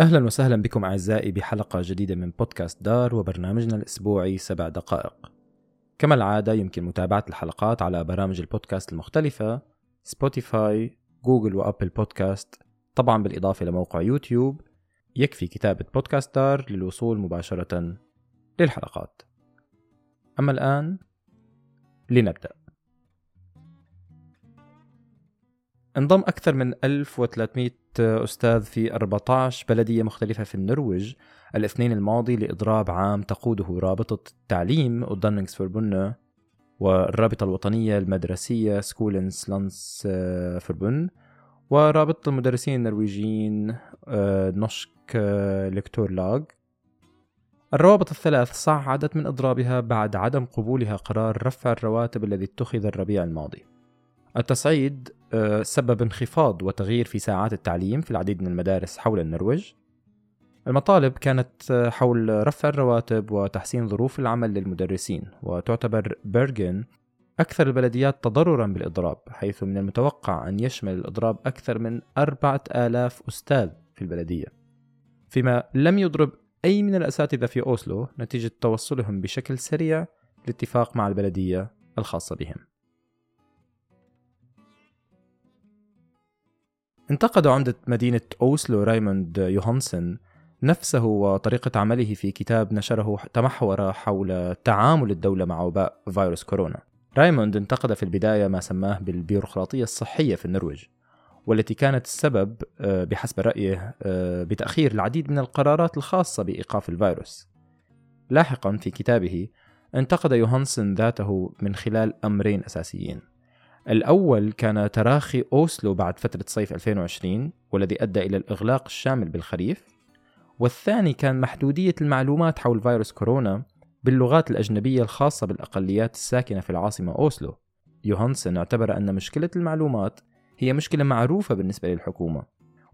أهلا وسهلا بكم أعزائي بحلقة جديدة من بودكاست دار وبرنامجنا الأسبوعي سبع دقائق. كما العادة يمكن متابعة الحلقات على برامج البودكاست المختلفة سبوتيفاي جوجل وأبل بودكاست طبعا بالإضافة لموقع يوتيوب. يكفي كتابة بودكاست دار للوصول مباشرة للحلقات. أما الآن لنبدأ. انضم أكثر من 1300 أستاذ في 14 بلدية مختلفة في النرويج الاثنين الماضي لإضراب عام تقوده رابطة التعليم Utdanningsforbundet والرابطة الوطنية المدرسية Skolenes landsforbund ورابطة المدرسين النرويجيين Norsk Lektorlag. الروابط الثلاث صعدت من إضرابها بعد عدم قبولها قرار رفع الرواتب الذي اتخذ الربيع الماضي. التصعيد آه، سبب انخفاض وتغيير في ساعات التعليم في العديد من المدارس حول النرويج. المطالب كانت حول رفع الرواتب وتحسين ظروف العمل للمدرسين وتعتبر بيرغن أكثر البلديات تضررا بالإضراب حيث من المتوقع أن يشمل الإضراب أكثر من أربعة آلاف أستاذ في البلدية. فيما لم يضرب أي من الأساتذة في أوسلو نتيجة توصلهم بشكل سريع لاتفاق مع البلدية الخاصة بهم. انتقد عمدة مدينة أوسلو رايموند يوهانسن نفسه وطريقة عمله في كتاب نشره تمحور حول تعامل الدولة مع وباء فيروس كورونا. رايموند انتقد في البداية ما سماه بالبيروقراطية الصحية في النرويج والتي كانت السبب آه، بحسب رأيه آه، بتأخير العديد من القرارات الخاصة بإيقاف الفيروس. لاحقا في كتابه انتقد يوهانسن ذاته من خلال أمرين أساسيين. الأول كان تراخي أوسلو بعد فترة صيف 2020 والذي أدى إلى الإغلاق الشامل بالخريف. والثاني كان محدودية المعلومات حول فيروس كورونا باللغات الأجنبية الخاصة بالأقليات الساكنة في العاصمة أوسلو. يوهانسن اعتبر أن مشكلة المعلومات هي مشكلة معروفة بالنسبة للحكومة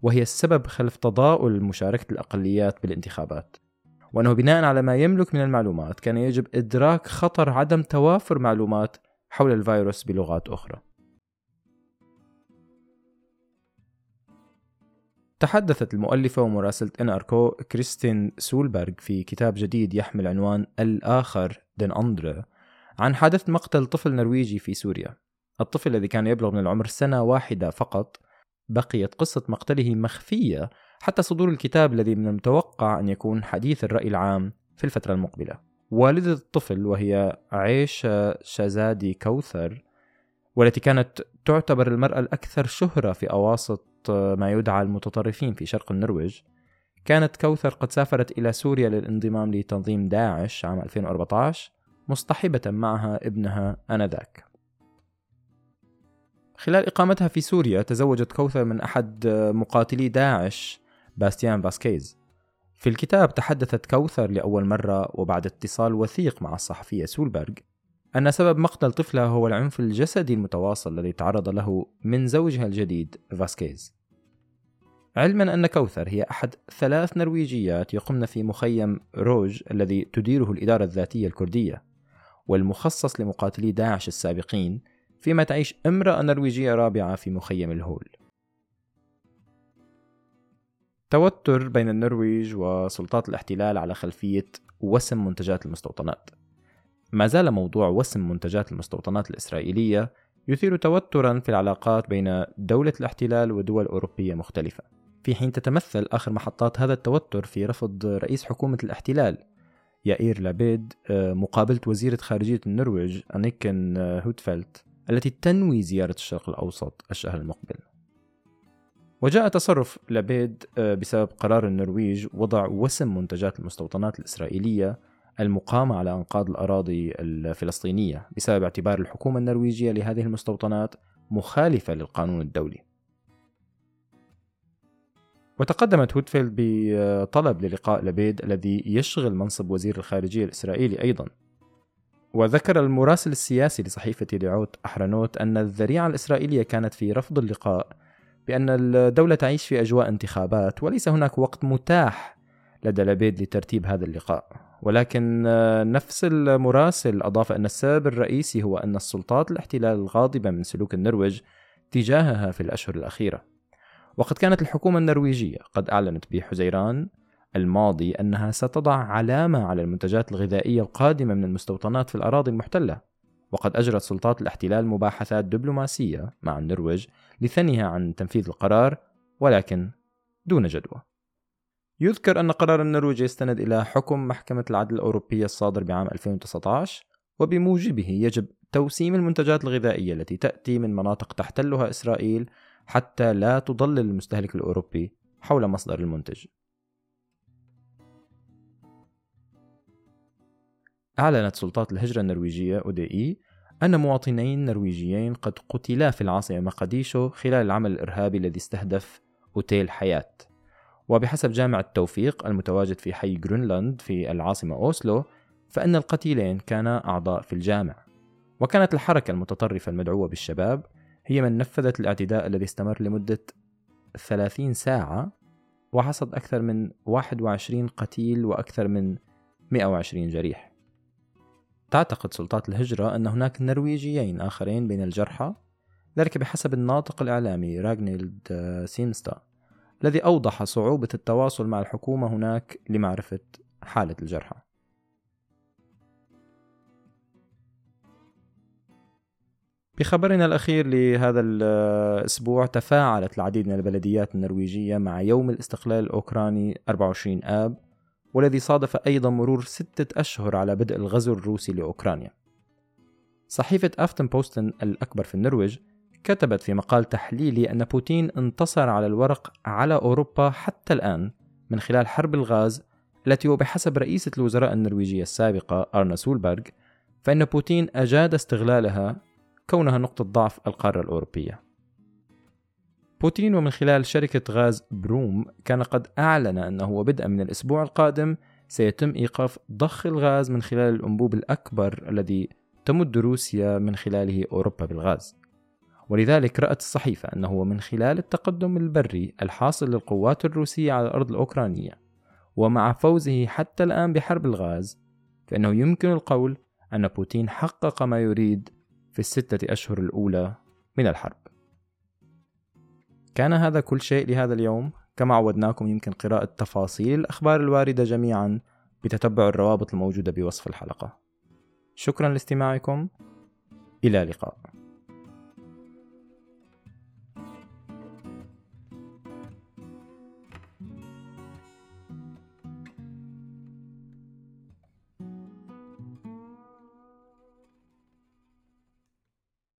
وهي السبب خلف تضاؤل مشاركة الأقليات بالانتخابات. وأنه بناء على ما يملك من المعلومات كان يجب إدراك خطر عدم توافر معلومات حول الفيروس بلغات أخرى. تحدثت المؤلفة ومراسلة إن أركو كريستين سولبرغ في كتاب جديد يحمل عنوان الآخر دين أندرا عن حادث مقتل طفل نرويجي في سوريا الطفل الذي كان يبلغ من العمر سنة واحدة فقط بقيت قصة مقتله مخفية حتى صدور الكتاب الذي من المتوقع أن يكون حديث الرأي العام في الفترة المقبلة والدة الطفل وهي عيشة شازادي كوثر والتي كانت تعتبر المرأة الأكثر شهرة في أواسط ما يدعى المتطرفين في شرق النرويج. كانت كوثر قد سافرت إلى سوريا للانضمام لتنظيم داعش عام 2014 مصطحبة معها ابنها آنذاك. خلال إقامتها في سوريا تزوجت كوثر من أحد مقاتلي داعش باستيان فاسكيز. في الكتاب تحدثت كوثر لأول مرة وبعد اتصال وثيق مع الصحفية سولبرغ أن سبب مقتل طفلها هو العنف الجسدي المتواصل الذي تعرض له من زوجها الجديد فاسكيز. علما أن كوثر هي أحد ثلاث نرويجيات يقمن في مخيم روج الذي تديره الإدارة الذاتية الكردية والمخصص لمقاتلي داعش السابقين فيما تعيش امرأة نرويجية رابعة في مخيم الهول. توتر بين النرويج وسلطات الاحتلال على خلفية وسم منتجات المستوطنات. ما زال موضوع وسم منتجات المستوطنات الإسرائيلية يثير توترا في العلاقات بين دولة الاحتلال ودول أوروبية مختلفة. في حين تتمثل آخر محطات هذا التوتر في رفض رئيس حكومة الاحتلال يائير لابيد مقابلة وزيرة خارجية النرويج أنيكن هوتفلت التي تنوي زيارة الشرق الأوسط الشهر المقبل. وجاء تصرف لابيد آه، بسبب قرار النرويج وضع وسم منتجات المستوطنات الإسرائيلية المقامة على أنقاض الأراضي الفلسطينية بسبب اعتبار الحكومة النرويجية لهذه المستوطنات مخالفة للقانون الدولي. وتقدمت هوتفيلد بطلب للقاء لبيد الذي يشغل منصب وزير الخارجية الإسرائيلي أيضا. وذكر المراسل السياسي لصحيفة دعوت أحرنوت أن الذريعة الإسرائيلية كانت في رفض اللقاء بأن الدولة تعيش في أجواء انتخابات وليس هناك وقت متاح لدى لبيد لترتيب هذا اللقاء. ولكن نفس المراسل أضاف أن السبب الرئيسي هو أن السلطات الاحتلال الغاضبة من سلوك النرويج تجاهها في الأشهر الأخيرة. وقد كانت الحكومة النرويجية قد أعلنت بحزيران الماضي أنها ستضع علامة على المنتجات الغذائية القادمة من المستوطنات في الأراضي المحتلة. وقد أجرت سلطات الاحتلال مباحثات دبلوماسية مع النرويج لثنيها عن تنفيذ القرار ولكن دون جدوى. يذكر أن قرار النرويج يستند إلى حكم محكمة العدل الأوروبية الصادر بعام 2019 وبموجبه يجب توسيم المنتجات الغذائية التي تأتي من مناطق تحتلها إسرائيل حتى لا تضلل المستهلك الأوروبي حول مصدر المنتج. أعلنت سلطات الهجرة النرويجية UDI أن مواطنين نرويجيين قد قتلا في العاصمة مقديشو خلال العمل الإرهابي الذي استهدف أوتيل حياة وبحسب جامع التوفيق المتواجد في حي جرينلاند في العاصمة أوسلو فإن القتيلين كانا أعضاء في الجامع. وكانت الحركة المتطرفة المدعوة بالشباب هي من نفذت الاعتداء الذي استمر لمدة 30 ساعة وحصد أكثر من 21 قتيل وأكثر من 120 جريح. تعتقد سلطات الهجرة أن هناك نرويجيين آخرين بين الجرحى ذلك بحسب الناطق الإعلامي راغنيلد سيمستا الذي أوضح صعوبة التواصل مع الحكومة هناك لمعرفة حالة الجرحى. بخبرنا الأخير لهذا الأسبوع تفاعلت العديد من البلديات النرويجية مع يوم الاستقلال الأوكراني 24 آب. والذي صادف أيضا مرور ستة أشهر على بدء الغزو الروسي لأوكرانيا. صحيفة أفتن بوستن الأكبر في النرويج كتبت في مقال تحليلي أن بوتين انتصر على الورق على أوروبا حتى الآن من خلال حرب الغاز التي وبحسب رئيسة الوزراء النرويجية السابقة أرنا سولبرغ فإن بوتين أجاد استغلالها كونها نقطة ضعف القارة الأوروبية. بوتين ومن خلال شركة غازبروم كان قد أعلن أنه وبدءا من الأسبوع القادم سيتم إيقاف ضخ الغاز من خلال الأنبوب الأكبر الذي تمد روسيا من خلاله أوروبا بالغاز. ولذلك رأت الصحيفة أنه من خلال التقدم البري الحاصل للقوات الروسية على الأرض الأوكرانية ومع فوزه حتى الآن بحرب الغاز فإنه يمكن القول أن بوتين حقق ما يريد في الستة أشهر الأولى من الحرب. كان هذا كل شيء لهذا اليوم. كما عودناكم يمكن قراءة تفاصيل الأخبار الواردة جميعا بتتبع الروابط الموجودة بوصف الحلقة. شكرا لاستماعكم. إلى اللقاء.